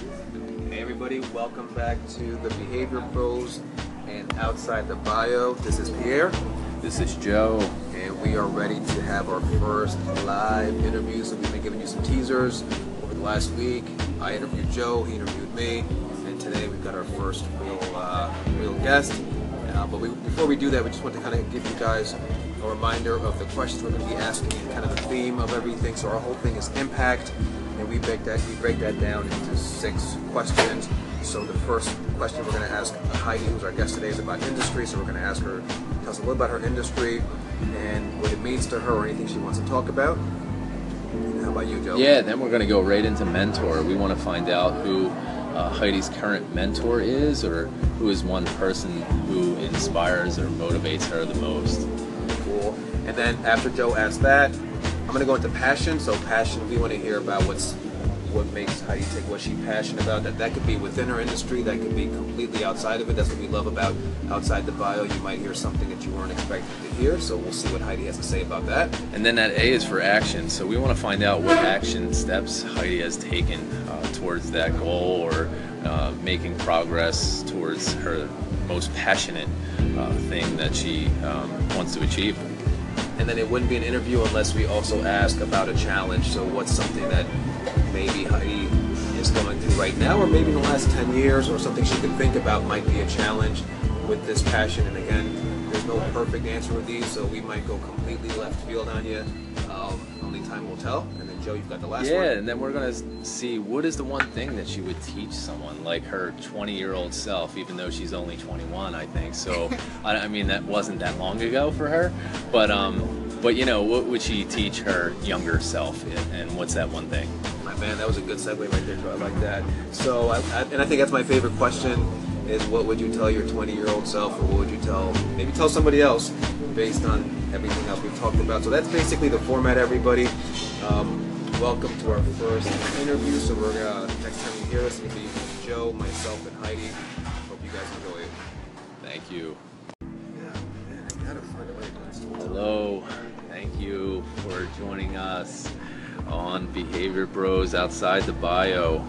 Hey everybody, welcome back to the Behavior Bros and Outside the Bio. This is Pierre. This is Joe. And we are ready to have our first live interview. So we've been giving you some teasers over the last week. I interviewed Joe, he interviewed me, and today we've got our first real, uh, real guest. Uh, but we, before we do that, we just want to kind of give you guys a reminder of the questions we're going to be asking and kind of the theme of everything. So our whole thing is impact, and we break that we break that down into six questions. So the first question we're going to ask Heidi, who's our guest today, is about industry. So we're going to ask her, tell us a little about her industry and what it means to her or anything she wants to talk about. And how about you, Joe? Yeah, then we're going to go right into mentor. We want to find out who uh, Heidi's current mentor is or who is one person who inspires or motivates her the most. Cool. And then after Joe asks that, I'm to go into passion. So passion, we want to hear about what's what makes Heidi take what she's passionate about. That that could be within her industry, that could be completely outside of it. That's what we love about outside the bio. You might hear something that you weren't expecting to hear. So we'll see what Heidi has to say about that. And then that A is for action. So we want to find out what action steps Heidi has taken uh, towards that goal or uh, making progress towards her most passionate uh, thing that she um, wants to achieve. And then it wouldn't be an interview unless we also ask about a challenge. So what's something that maybe Heidi is going through right now, or maybe in the last 10 years, or something she could think about might be a challenge with this passion. And again, there's no perfect answer with these, so we might go completely left field on you. Time will tell. And then Joe, you've got the last yeah, one. and then we're gonna see what is the one thing that she would teach someone like her 20 year old self, even though she's only 21, I think. So, I, I mean, that wasn't that long ago for her, but um, but you know, what would she teach her younger self, and, and what's that one thing? My man, that was a good segue right there. Joe. I like that. So, I, I, and I think that's my favorite question is what would you tell your 20 year old self, or what would you tell maybe tell somebody else based on everything else we've talked about. So that's basically the format, everybody. Um, welcome to our first interview. So we're gonna next time you hear us, it'll be Joe, myself, and Heidi. Hope you guys enjoy it. Thank you. Yeah, man, I gotta find a way to. Hello, thank you for joining us on Behavior Bros Outside the Bio.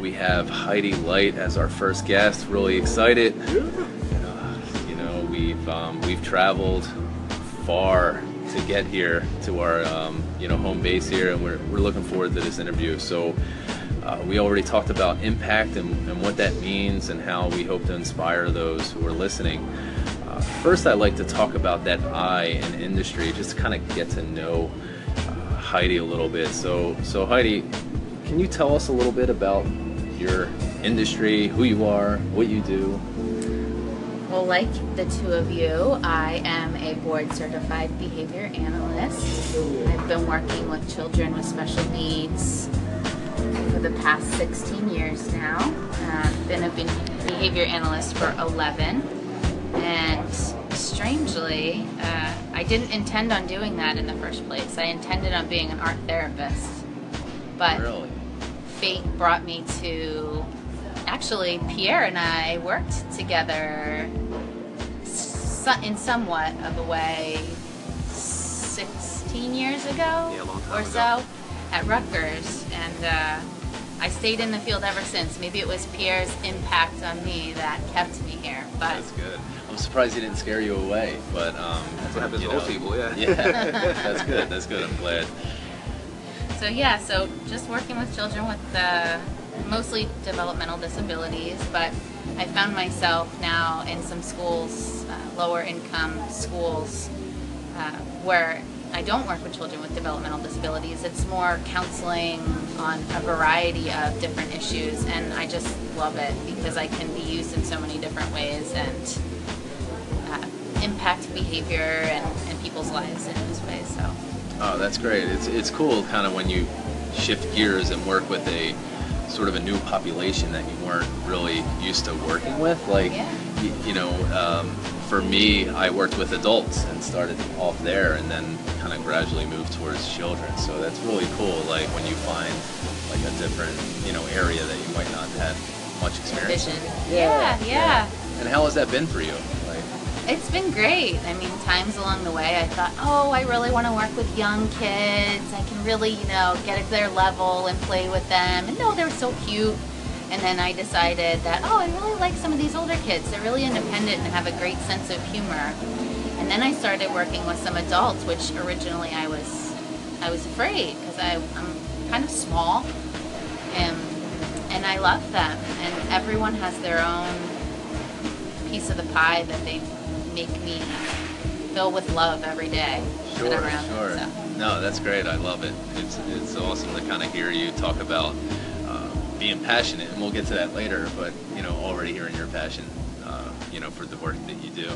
We have Heidi Light as our first guest. Really excited. Uh, you know, we've um, we've traveled far to get here to our um, you know home base here, and we're we're looking forward to this interview. So. Uh, we already talked about impact and, and what that means and how we hope to inspire those who are listening. Uh, first, I'd like to talk about that I in industry, just to kind of get to know uh, Heidi a little bit. So, so Heidi, can you tell us a little bit about your industry, who you are, what you do? Well, like the two of you, I am a board certified behavior analyst. I've been working with children with special needs for the past 16 years now. Uh, been a behavior analyst for 11. And strangely, uh, I didn't intend on doing that in the first place. I intended on being an art therapist. But Really? fate brought me to actually Pierre and I worked together in somewhat of a way 16 years ago Yeah, a long time or ago. so at Rutgers and uh, I stayed in the field ever since. Maybe it was Pierre's impact on me that kept me here, but That's good. I'm surprised he didn't scare you away, but um, That's what happens you to old people, yeah. Yeah, that's good. That's good. I'm glad. So yeah, so just working with children with uh, mostly developmental disabilities, but I found myself now in some schools, lower income schools, uh, where I don't work with children with developmental disabilities. It's more counseling on a variety of different issues, and I just love it because I can be used in so many different ways and uh, impact behavior and, and people's lives in those ways. So. Oh, that's great. It's it's cool, kind of when you shift gears and work with a sort of a new population that you weren't really used to working with. Like, Yeah. y- you know, um, for me, I worked with adults and started off there, and then kind of gradually moved towards children. So that's really cool. Like when you find like a different, you know, area that you might not have much experience. Vision. in. Yeah, yeah. And how has that been for you? Like, It's been great. I mean, times along the way, I thought, oh, I really want to work with young kids. I can really, you know, get at their level and play with them. And no, they're so cute. And then I decided that, oh, I really like some of these older kids. They're really independent and have a great sense of humor. And then I started working with some adults, which originally I was I was afraid because I'm kind of small, and and I love them. And everyone has their own piece of the pie that they make me fill with love every day. Sure, that I'm around sure. them, so. No, that's great. I love it. It's it's awesome to kind of hear you talk about being passionate, and we'll get to that later. But you know, already hearing your passion, uh, you know, for the work that you do.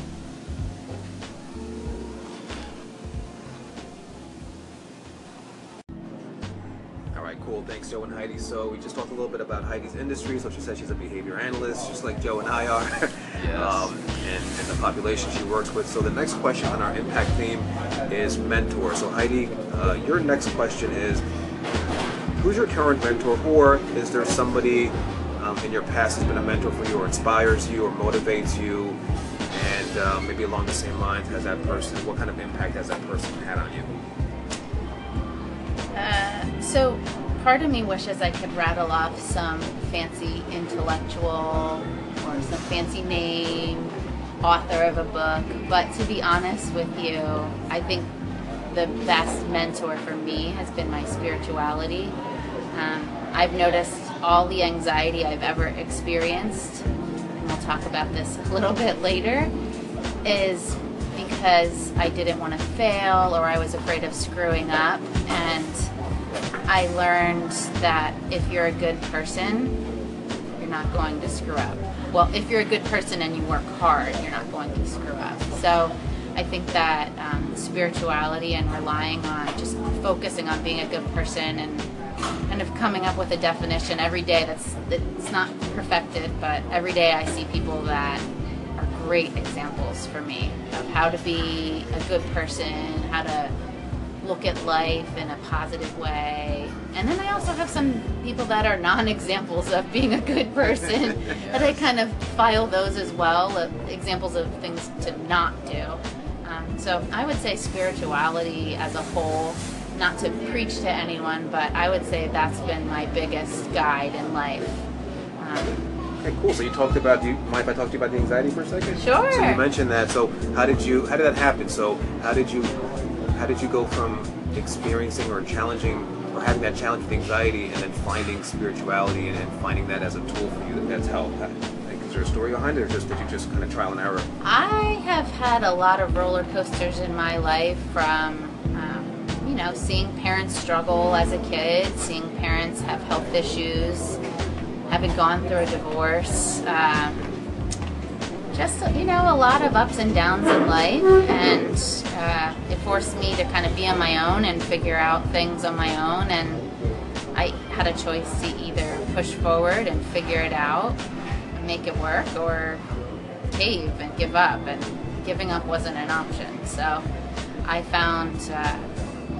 All right, cool. Thanks, Joe and Heidi. So we just talked a little bit about Heidi's industry. So she said she's a behavior analyst, just like Joe and I are, Yes. um, and, and the population she works with. So the next question on our impact theme is mentor. So Heidi, uh, your next question is, who's your current mentor, or is there somebody um, in your past who's been a mentor for you, or inspires you, or motivates you? And uh, maybe along the same lines, has that person? What kind of impact has that person had on you? Uh, so part of me wishes I could rattle off some fancy intellectual or some fancy name, author of a book, but to be honest with you, I think the best mentor for me has been my spirituality. Um, I've noticed all the anxiety I've ever experienced, and we'll talk about this a little bit later, is because I didn't want to fail or I was afraid of screwing up. And I learned that if you're a good person, you're not going to screw up. Well, if you're a good person and you work hard, you're not going to screw up. So I think that um, spirituality and relying on just focusing on being a good person and kind of coming up with a definition every day that's it's not perfected, but every day I see people that are great examples for me of how to be a good person, how to look at life in a positive way. And then I also have some people that are non examples of being a good person that I kind of file those as well, uh, examples of things to not do. Um, so I would say spirituality as a whole, not to preach to anyone, but I would say that's been my biggest guide in life. Um, Okay, cool. So you talked about. Do you mind if I talk to you about the anxiety for a second? Sure. So you mentioned that. So how did you? How did that happen? So how did you? How did you go from experiencing or challenging or having that challenge with anxiety and then finding spirituality and, and finding that as a tool for you that that's helped? Like, is there a story behind it, or just did you just kind of trial and error? I have had a lot of roller coasters in my life from, um, know, seeing parents struggle as a kid, seeing parents have health issues, having gone through a divorce. Um, just, you know, a lot of ups and downs in life. And uh, it forced me to kind of be on my own and figure out things on my own. And I had a choice to either push forward and figure it out and make it work or cave and give up. And giving up wasn't an option. So I found uh,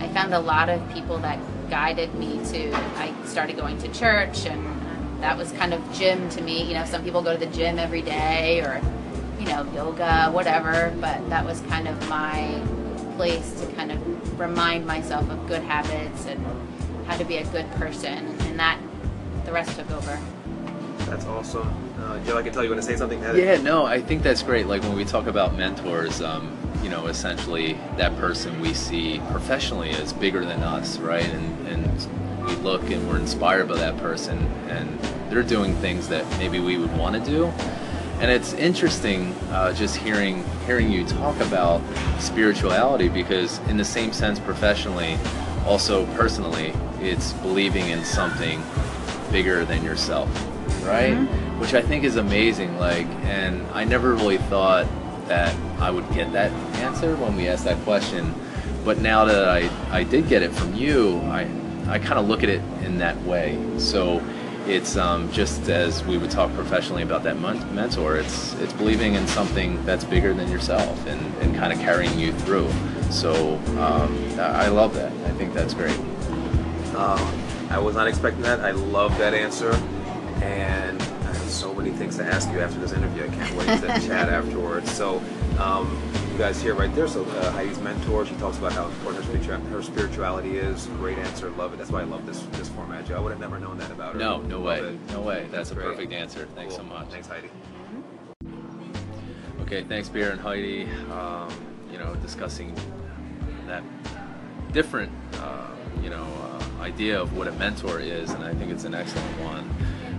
I found a lot of people that guided me to. I started going to church, and um, that was kind of gym to me. You know, some people go to the gym every day, or you know, yoga, whatever. But that was kind of my place to kind of remind myself of good habits and how to be a good person, and that the rest took over. That's awesome. Uh, Joe, I can tell you want to say something. Yeah, no, I think that's great. Like when we talk about mentors, um, you know, essentially that person we see professionally is bigger than us, right? And and we look and we're inspired by that person, and they're doing things that maybe we would want to do. And it's interesting uh, just hearing hearing you talk about spirituality because in the same sense professionally, also personally, it's believing in something bigger than yourself, right? Which I think is amazing. Like, and I never really thought that I would get that answer when we asked that question. But now that I, I did get it from you, I, I kind of look at it in that way. So it's um, just as we would talk professionally about that mentor, it's, it's believing in something that's bigger than yourself and, and kind of carrying you through. So um, I love that. I think that's great. Um, I was not expecting that. I love that answer, and so many things to ask you after this interview. I can't wait to chat afterwards. So, um, you guys hear right there. So uh, Heidi's mentor, she talks about how important her, spiritu- her spirituality is. Great answer, love it. That's why I love this this format, Joe. I would have never known that about her. No, no Love way. it. No way. That's a Great. perfect answer. Thanks so much. Thanks, Heidi. Okay, thanks, Pierre and Heidi. Um, you know, discussing that different, uh, you know, uh, idea of what a mentor is, and I think it's an excellent one.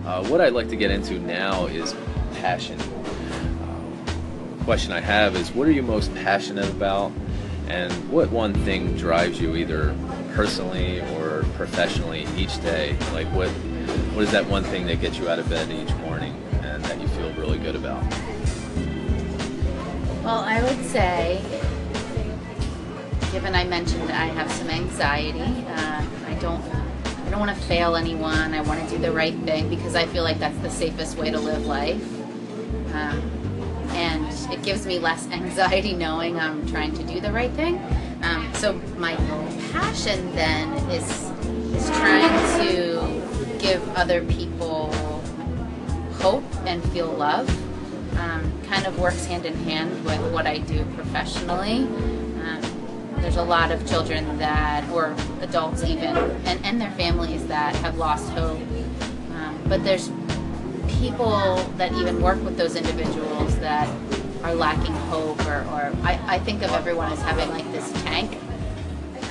Uh, what I'd like to get into now is passion. Uh, question I have is, what are you most passionate about, and what one thing drives you either personally or professionally each day? Like, what what is that one thing that gets you out of bed each morning and that you feel really good about? Well, I would say, given I mentioned I have some anxiety, uh, I don't, don't want to fail anyone. I want to do the right thing because I feel like that's the safest way to live life, um, and it gives me less anxiety knowing I'm trying to do the right thing. Um, so my passion then is is trying to give other people hope and feel love um, kind of works hand in hand with what I do professionally. There's a lot of children that, or adults even, and, and their families that have lost hope. Um, but there's people that even work with those individuals that are lacking hope, or, or I, I think of everyone as having like this tank.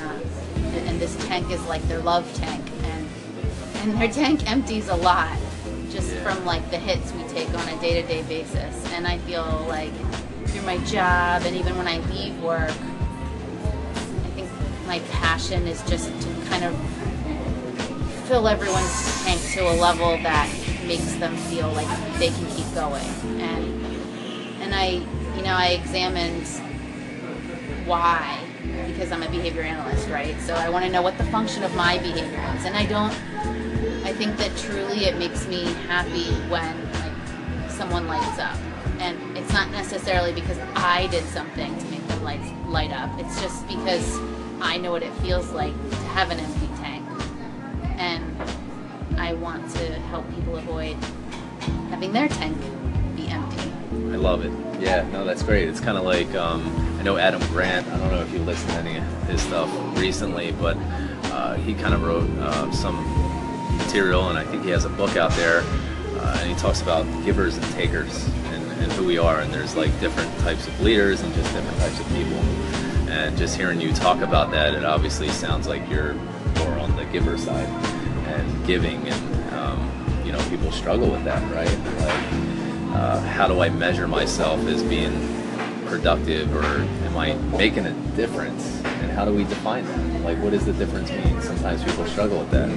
Um, and, and this tank is like their love tank, and and their tank empties a lot just Yeah. from like the hits we take on a day-to-day basis and i feel like through my job and even when i leave work my passion is just to kind of fill everyone's tank to a level that makes them feel like they can keep going. And and i you know i examined why because i'm a behavior analyst right? So i want to know what the function of my behavior is. And i don't I think that truly it makes me happy when like someone lights up, and it's not necessarily because I did something to make them light light up. It's just because I know what it feels like to have an empty tank, and I want to help people avoid having their tank be empty. I love it. Yeah, no, that's great. It's kind of like um, I know Adam Grant. I don't know if you listened to any of his stuff recently, but uh, he kind of wrote uh, some material, and I think he has a book out there, uh, and he talks about givers and takers and, and who we are. And there's like different types of leaders and just different types of people. And just hearing you talk about that, it obviously sounds like you're more on the giver side and giving, and um, you know, people struggle with that, right? Like uh, how do I measure myself as being productive or am I making a difference? And how do we define that? Like, what does the difference mean? Sometimes people struggle with that.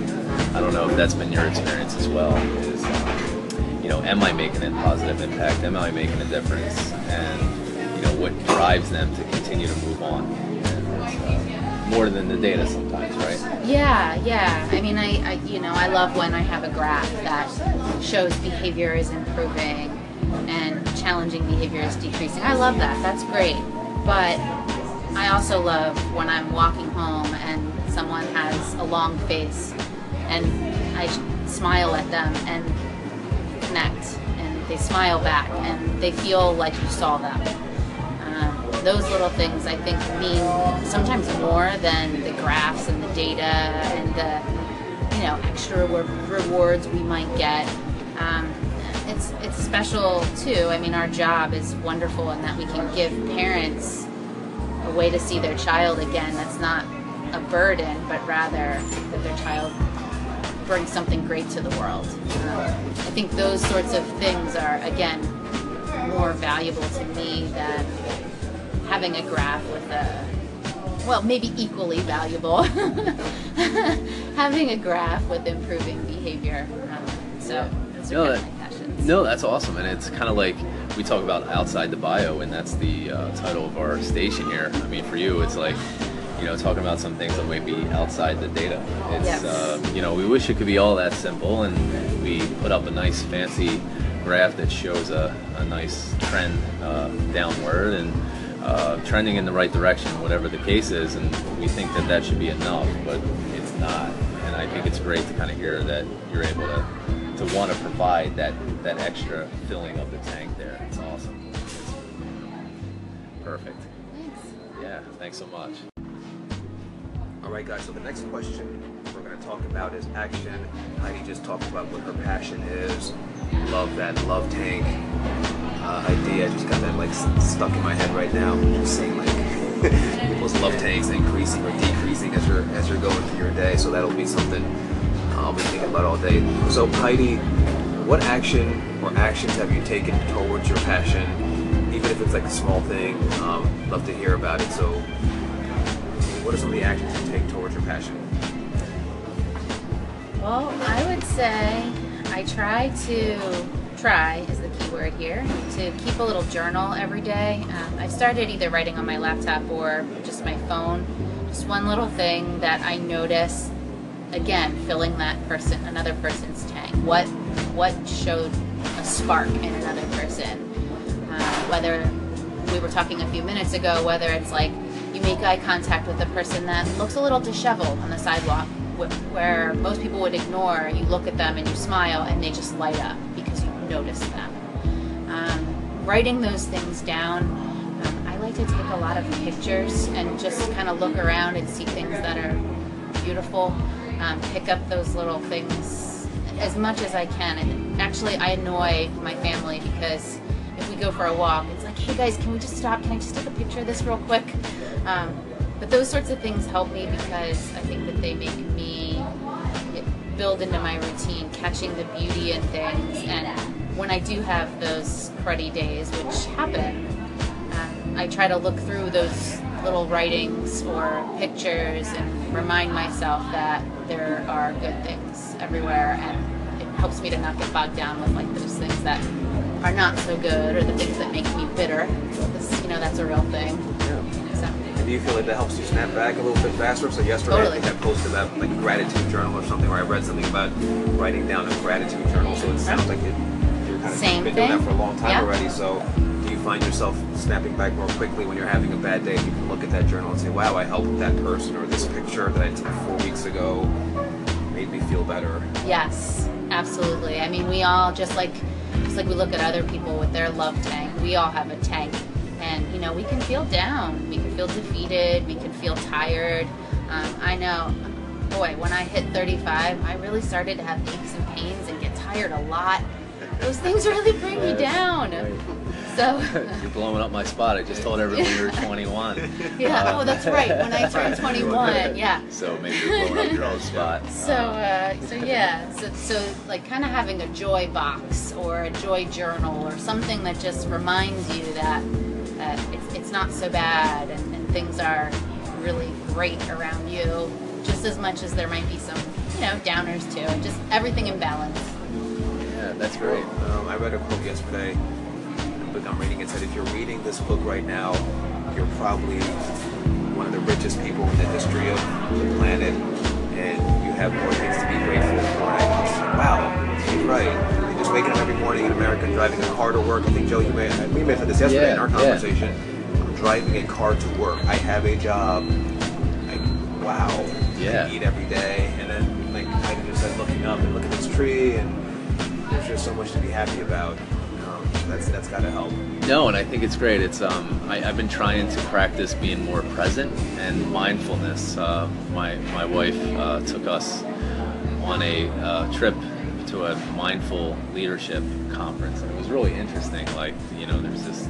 I don't know if that's been your experience as well. Is um, you know, am I making a positive impact? Am I making a difference? And know, what drives them to continue to move on? Uh, more than the data sometimes, right? Yeah, yeah. I mean, I, I, you know, I love when I have a graph that shows behavior is improving and challenging behavior is decreasing. I love that. That's great. But I also love when I'm walking home and someone has a long face and I smile at them and connect and they smile back and they feel like you saw them. Those little things I think mean sometimes more than the graphs and the data and the you know extra re- rewards we might get. Um, it's it's special too. I mean, our job is wonderful in that we can give parents a way to see their child again. That's not a burden, but rather that their child brings something great to the world. Um, I think those sorts of things are again more valuable to me than having a graph with a well, maybe equally valuable. having a graph with improving behavior. Um, so those are No, that- my passions. No, that's awesome, and it's kind of like we talk about outside the bio, and that's the uh, title of our station here. I mean, for you, it's like you know talking about some things that might be outside the data. It's Yes. uh, you know we wish it could be all that simple, and we put up a nice fancy graph that shows a, a nice trend uh, downward and uh, trending in the right direction, whatever the case is, and we think that that should be enough, but it's not. And I think it's great to kind of hear that you're able to to to want to provide that that extra filling of the tank there. It's awesome. It's perfect. Thanks. Yeah, thanks so much. All right, guys. So the next question we're going to talk about is action. Heidi just talked about what her passion is. Love that love tank uh, idea. I just got that like stuck in my head right now. Just seeing like people's love tanks increasing or decreasing as you're as you're going through your day. So that'll be something I'll be thinking about all day. So Heidi, what action or actions have you taken towards your passion? Even if it's like a small thing, um, love to hear about it. So what are some of the actions you take towards your passion? Well, I would say I try to try is the key word here to keep a little journal every day. Um, I started either writing on my laptop or just my phone. Just one little thing that I notice. Again, filling that person, another person's tank. What what showed a spark in another person? Uh, whether we were talking a few minutes ago, whether it's like you make eye contact with a person that looks a little disheveled on the sidewalk, where most people would ignore, you look at them and you smile and they just light up because you notice them. Um, writing those things down, um, I like to take a lot of pictures and just kind of look around and see things that are beautiful. Um, pick up those little things as much as I can. And actually, I annoy my family because if we go for a walk, it's like, hey guys, can we just stop? Can I just take a picture of this real quick? Um, but those sorts of things help me because I think that they make me build into my routine, catching the beauty in things. And when I do have those cruddy days, which happen, um, I try to look through those little writings or pictures and remind myself that there are good things everywhere, and it helps me to not get bogged down with like those things that are not so good or the things that make me bitter. Because you know that's a real thing. Yeah. So, And do you feel like that helps you snap back a little bit faster? So yesterday Totally. I think I posted that like gratitude journal or something where I read something about writing down a gratitude journal. So it sounds like it, kind of Same been doing that for a long time Yeah. already. So do you find yourself snapping back more quickly when you're having a bad day? If you can look at that journal and say, "Wow, I helped that person," or "This picture that I took four weeks ago made me feel better." Yes, absolutely. I mean, we all just like just like we look at other people with their love tank. We all have a tank, and you know we can feel down. We can feel defeated. We can feel tired. Um, I know, boy, when I hit 35, I really started to have aches and pains and get tired a lot. Those things really bring me down. So. You're blowing up my spot. I just told everyone you were 21. Yeah. Uh, Oh, that's right. When I turned 21, yeah. So maybe you're blowing up your own spot. So, uh, so yeah, so, so like kind of having a joy box or a joy journal or something that just reminds you that that it's, it's not so bad and, and things are really great around you, just as much as there might be some, you know, downers too. Just everything in balance. Yeah, that's great. Um, I read a quote yesterday. The book I'm reading it said, "If you're reading this book right now, you're probably one of the richest people in the history of the planet, and you have more things to be grateful for." I like, "Wow, he's right." And just waking up every morning in America, driving a car to work. I think Joe, you may we may have said this yesterday in Yeah, our yeah. conversation. I'm driving a car to work. I have a job. Like, wow. Yeah. I eat every day, and then like I just said, looking up and look at this tree, and there's just so much to be happy about. Um, that's that's got to help. No, and I think it's great. It's um, I, I've been trying to practice being more present and mindfulness. Uh, my my wife uh, took us on a uh, trip to a mindful leadership conference, and it was really interesting. Like you know, there's this.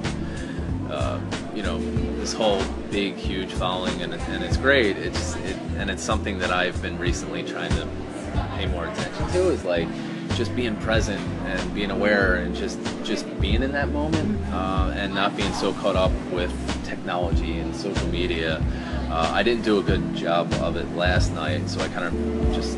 Uh, you know this whole big huge following and, and it's great it's it, and it's something that i've been recently trying to pay more attention to is like just being present and being aware and just just being in that moment uh, and not being so caught up with technology and social media. Uh, i didn't do a good job of it last night so i kind of just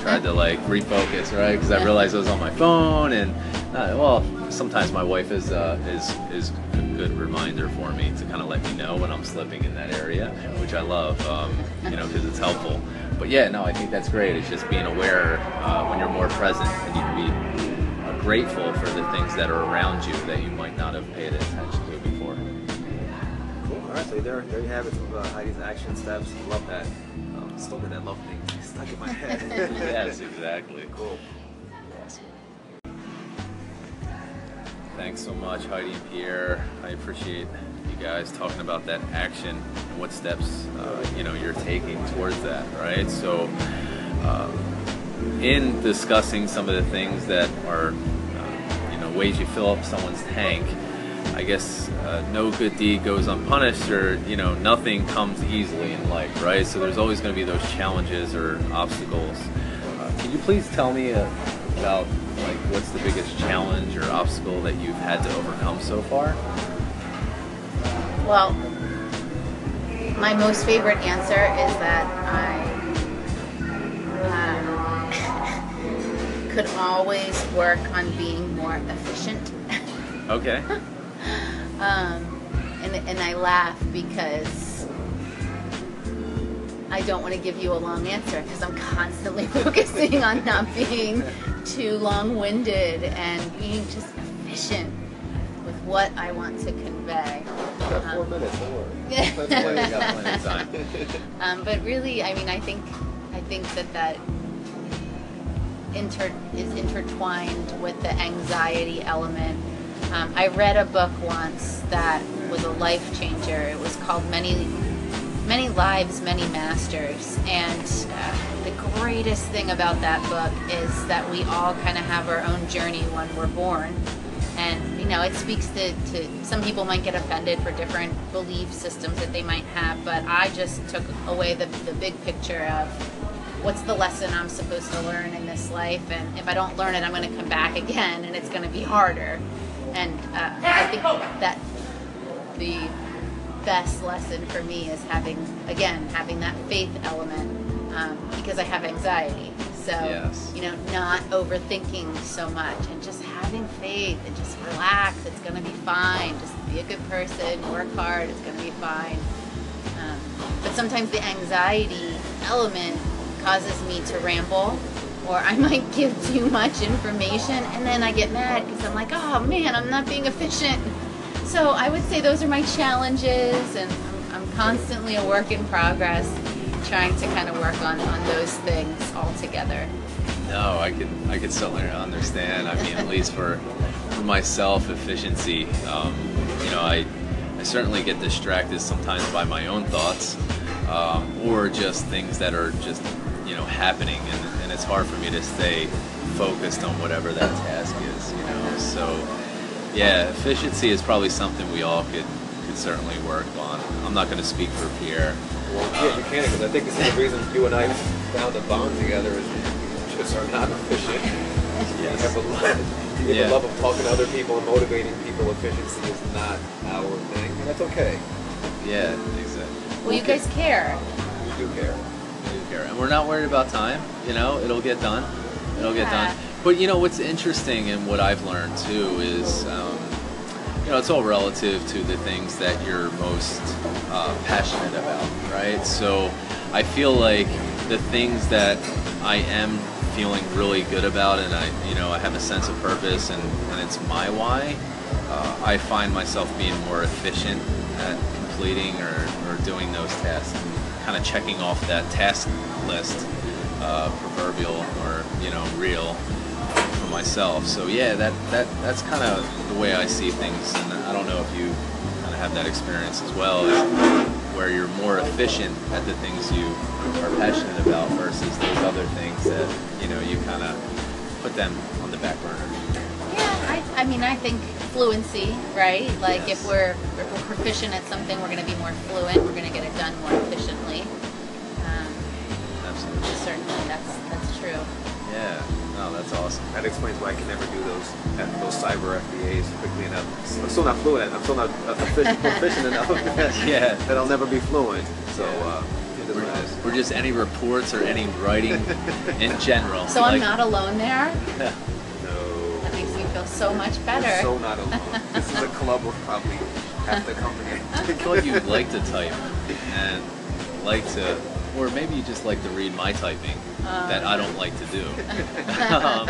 tried to like refocus right? Because i realized i was on my phone and uh, well sometimes my wife is uh, is is a good reminder for me to kind of let me know when i'm slipping in that area which i love um, you know because it's helpful but yeah no i think that's great it's just being aware uh, when you're more present and you can be uh, grateful for the things that are around you that you might not have paid attention to before Cool. All right, so there, there you have it. Some of uh, Heidi's action steps. Love that. Um, still got that love thing stuck in my head. yes exactly Cool. awesome Thanks so much, Heidi and Pierre. I appreciate you guys talking about that action and what steps uh, you know you're taking towards that, right? So, uh, in discussing some of the things that are uh, you know ways you fill up someone's tank, I guess uh, no good deed goes unpunished, or you know nothing comes easily in life, right? So there's always going to be those challenges or obstacles. Uh, can you please tell me uh, about like what's the biggest challenge or obstacle that you've had to overcome so far? Well, my most favorite answer is that I um, could always work on being more efficient. Okay. Um, and, and I laugh because I don't want to give you a long answer because I'm constantly focusing on not being too long winded and being just efficient with what I want to convey. Got four Um, minutes, don't worry. Yeah. Plenty Yeah, of we got plenty of time. Um, but really, I mean, I think I think that that inter is intertwined with the anxiety element. Um, I read a book once that was a life changer. It was called Many Many Lives, Many Masters, and uh, the greatest thing about that book is that we all kind of have our own journey when we're born. And you know, it speaks to, to some people might get offended for different belief systems that they might have, but I just took away the, the big picture of what's the lesson I'm supposed to learn in this life, and if I don't learn it, I'm going to come back again, and it's going to be harder. And uh, I think that the best lesson for me is having, again, having that faith element um, because I have anxiety. So, Yes. you know, not overthinking so much and just having faith and just relax. It's going to be fine. Just be a good person, work hard. It's going to be fine. Um, but sometimes the anxiety element causes me to ramble or I might give too much information and then I get mad because I'm like, oh man, I'm not being efficient. So I would say those are my challenges and I'm, I'm constantly a work in progress trying to kind of work on, on those things all together. No, I could I could certainly understand. I mean, at least for for myself, efficiency. Um, you know, I I certainly get distracted sometimes by my own thoughts, um, or just things that are just you know happening, and, and it's hard for me to stay focused on whatever that task is. You know, so yeah, efficiency is probably something we all could could certainly work on. I'm not going to speak for Pierre. Well, yeah, you can because I think this is the reason you and I found a bond together is we are not efficient. You have a lot, you have Yeah. a love of talking to other people and motivating people. Efficiency is not our thing, and that's okay. Yeah, exactly. Well, you guys care. We do care. We do care. And we're not worried about time. You know, it'll get done. It'll get done. But you know what's interesting and what I've learned too is, um, you know, it's all relative to the things that you're most uh, passionate about, right? So I feel like the things that I am feeling really good about, it and I, you know, I have a sense of purpose, and, and it's my why. Uh, I find myself being more efficient at completing or, or doing those tasks, and kind of checking off that task list, uh, proverbial or you know real for myself. So yeah, that that that's kind of the way I see things, and I don't know if you kind of have that experience as well, where you're more efficient at the things you are passionate about versus those other things that you know you kind of put them on the back burner. Yeah, I, I mean, I think fluency, right? Like Yes. if we're if we're proficient at something, we're going to be more fluent. We're going to get it done more efficiently. Um, Absolutely. certainly, that's that's true. Yeah. No, that's awesome. That explains why I can never do those those cyber FBAs quickly enough. I'm still not fluent. I'm still not efficient, proficient enough Yeah. that I'll never be fluent. So Yeah. uh, it is what it is. We're just any reports or any writing in general. So I'm not alone there. Yeah. No. That makes me feel so much You're better. so not alone. this is a club of probably half the company. I thought you'd like to type and like to, or maybe you just like to read my typing that I don't like to do. um,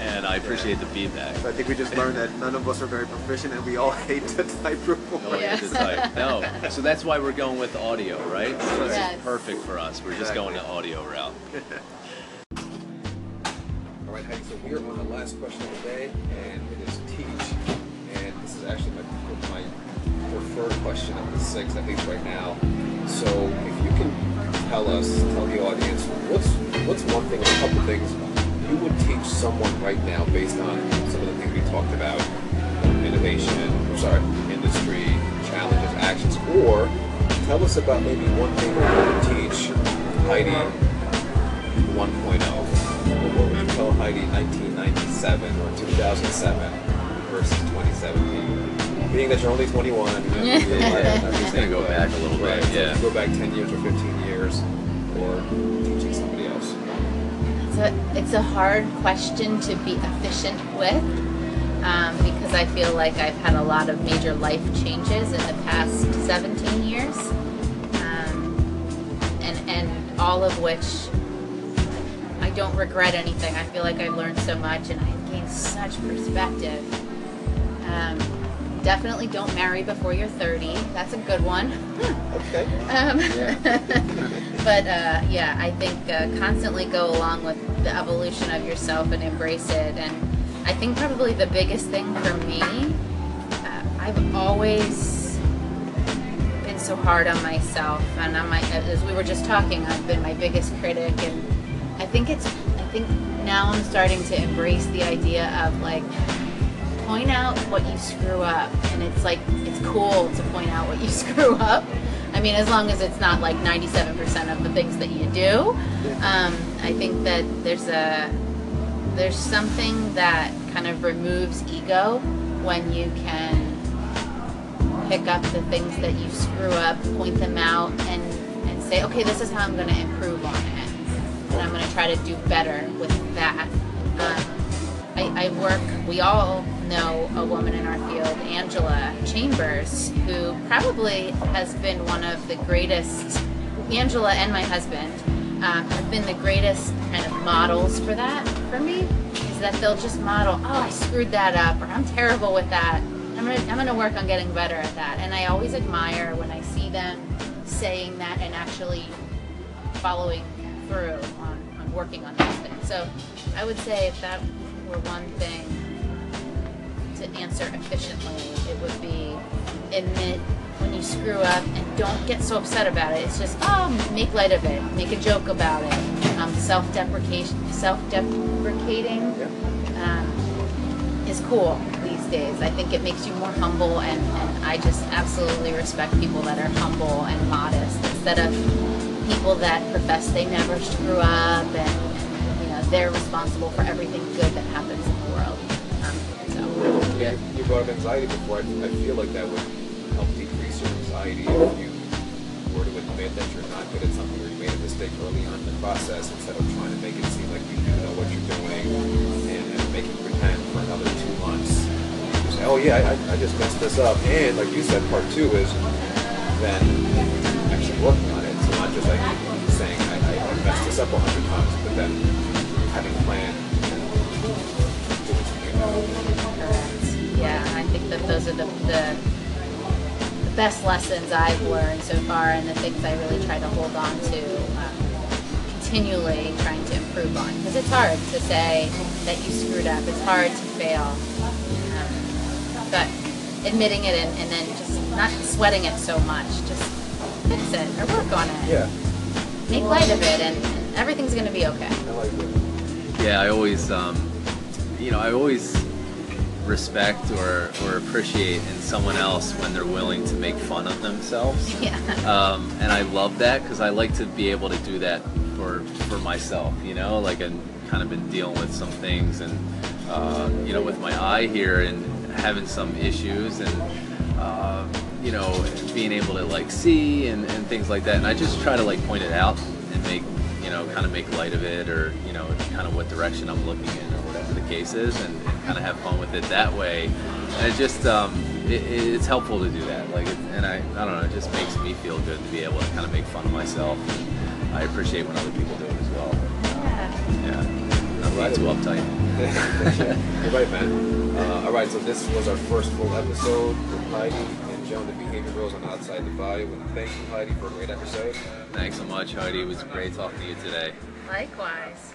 and I appreciate the feedback. I think we just learned that none of us are very proficient and we all hate to type reports. No, Yes. to type. no. So that's why we're going with audio, right? So this Yes. is perfect for us. We're just going the audio route. All right, Heidi, so we are on the last question of the day, and it is teach. And this is actually my, my preferred question of the six, at least right now. So if you can tell us, tell the audience, what's what's one thing, a couple things you would teach someone right now based on some of the things we talked about, innovation, sorry, industry, challenges, actions, or tell us about maybe one thing you would teach Heidi 1.0. What would you tell Heidi 1997 or 2007 versus 2017? Being that you're only 21, you know, Yeah. I'm Just gonna go back a little bit, Right, yeah. if you go back 10 years or 15 years, or teaching somebody else. It's a, it's a hard question to be efficient with um, because I feel like I've had a lot of major life changes in the past 17 years, um, and and all of which I don't regret anything. I feel like I've learned so much and I've gained such perspective. Um, definitely don't marry before you're 30. That's a good one. Okay. Um, Yeah. but uh, yeah, I think uh, constantly go along with the evolution of yourself and embrace it. And I think probably the biggest thing for me, uh, I've always been so hard on myself, and on my as we were just talking, I've been my biggest critic, and I think it's I think now I'm starting to embrace the idea of like point out what you screw up. And it's like it's cool to point out what you screw up i mean as long as it's not like 97% of the things that you do um, i think that there's a there's something that kind of removes ego when you can pick up the things that you screw up point them out and and say okay this is how i'm going to improve on it and i'm going to try to do better with that. Um, I, I work, we all know a woman in our field, Angela Chambers, who probably has been one of the greatest, Angela and my husband um, have been the greatest kind of models for that for me. Is that they'll just model, oh, I screwed that up, or I'm terrible with that. I'm gonna, I'm gonna work on getting better at that. And I always admire when I see them saying that and actually following through on, on working on things. So I would say if that were one thing to answer efficiently, it would be admit when you screw up and don't get so upset about it. It's just, oh, make light of it, make a joke about it. Um, self-deprecation, self-deprecating um, is cool these days. I think it makes you more humble, and, and I just absolutely respect people that are humble and modest instead of people that profess they never screw up and, and you know they're responsible for everything good that happens Yeah, you brought up anxiety before. I, I feel like that would help decrease your anxiety if you were to admit that you're not good at something or you made a mistake early on in the process instead of trying to make it seem like you do know what you're doing and, and making pretend for another two months. You say, oh yeah, I, I just messed this up. And like you said, part two is then actually working on it. So not just like saying I, I messed this up a hundred times, but then having a plan. Those are the, the the best lessons I've learned so far, and the things I really try to hold on to. Um, continually trying to improve on. Because it's hard to say that you screwed up. It's hard to fail. Um, but admitting it and, and then just not sweating it so much. Just fix it or work on it. Yeah, make light of it and, and everything's going to be okay. I like it. Yeah, I always, um, you know, I always respect or, or appreciate in someone else when they're willing to make fun of themselves. yeah Um, and I love that because I like to be able to do that for for myself. You know, like I've kind of been dealing with some things, and uh, you know, with my eye here and having some issues, and uh, you know, being able to like see and, and things like that. And I just try to like point it out and make you know, kind of make light of it, or you know, kind of what direction I'm looking in, or whatever the case is, and, and kind of have fun with it that way. And it just um, it, it's helpful to do that. Like, it, and I, I don't know, it just makes me feel good to be able to kind of make fun of myself. And I appreciate when other people do it as well. yeah Yeah, not being too uptight. You're right, man. Uh, all right, so this was our first full episode with Heidi and Joan, the Behavior Bros on Outside the Bio. And thank you, Heidi, for a great episode. Thanks so much, Heidi. It was great talking to you today. likewise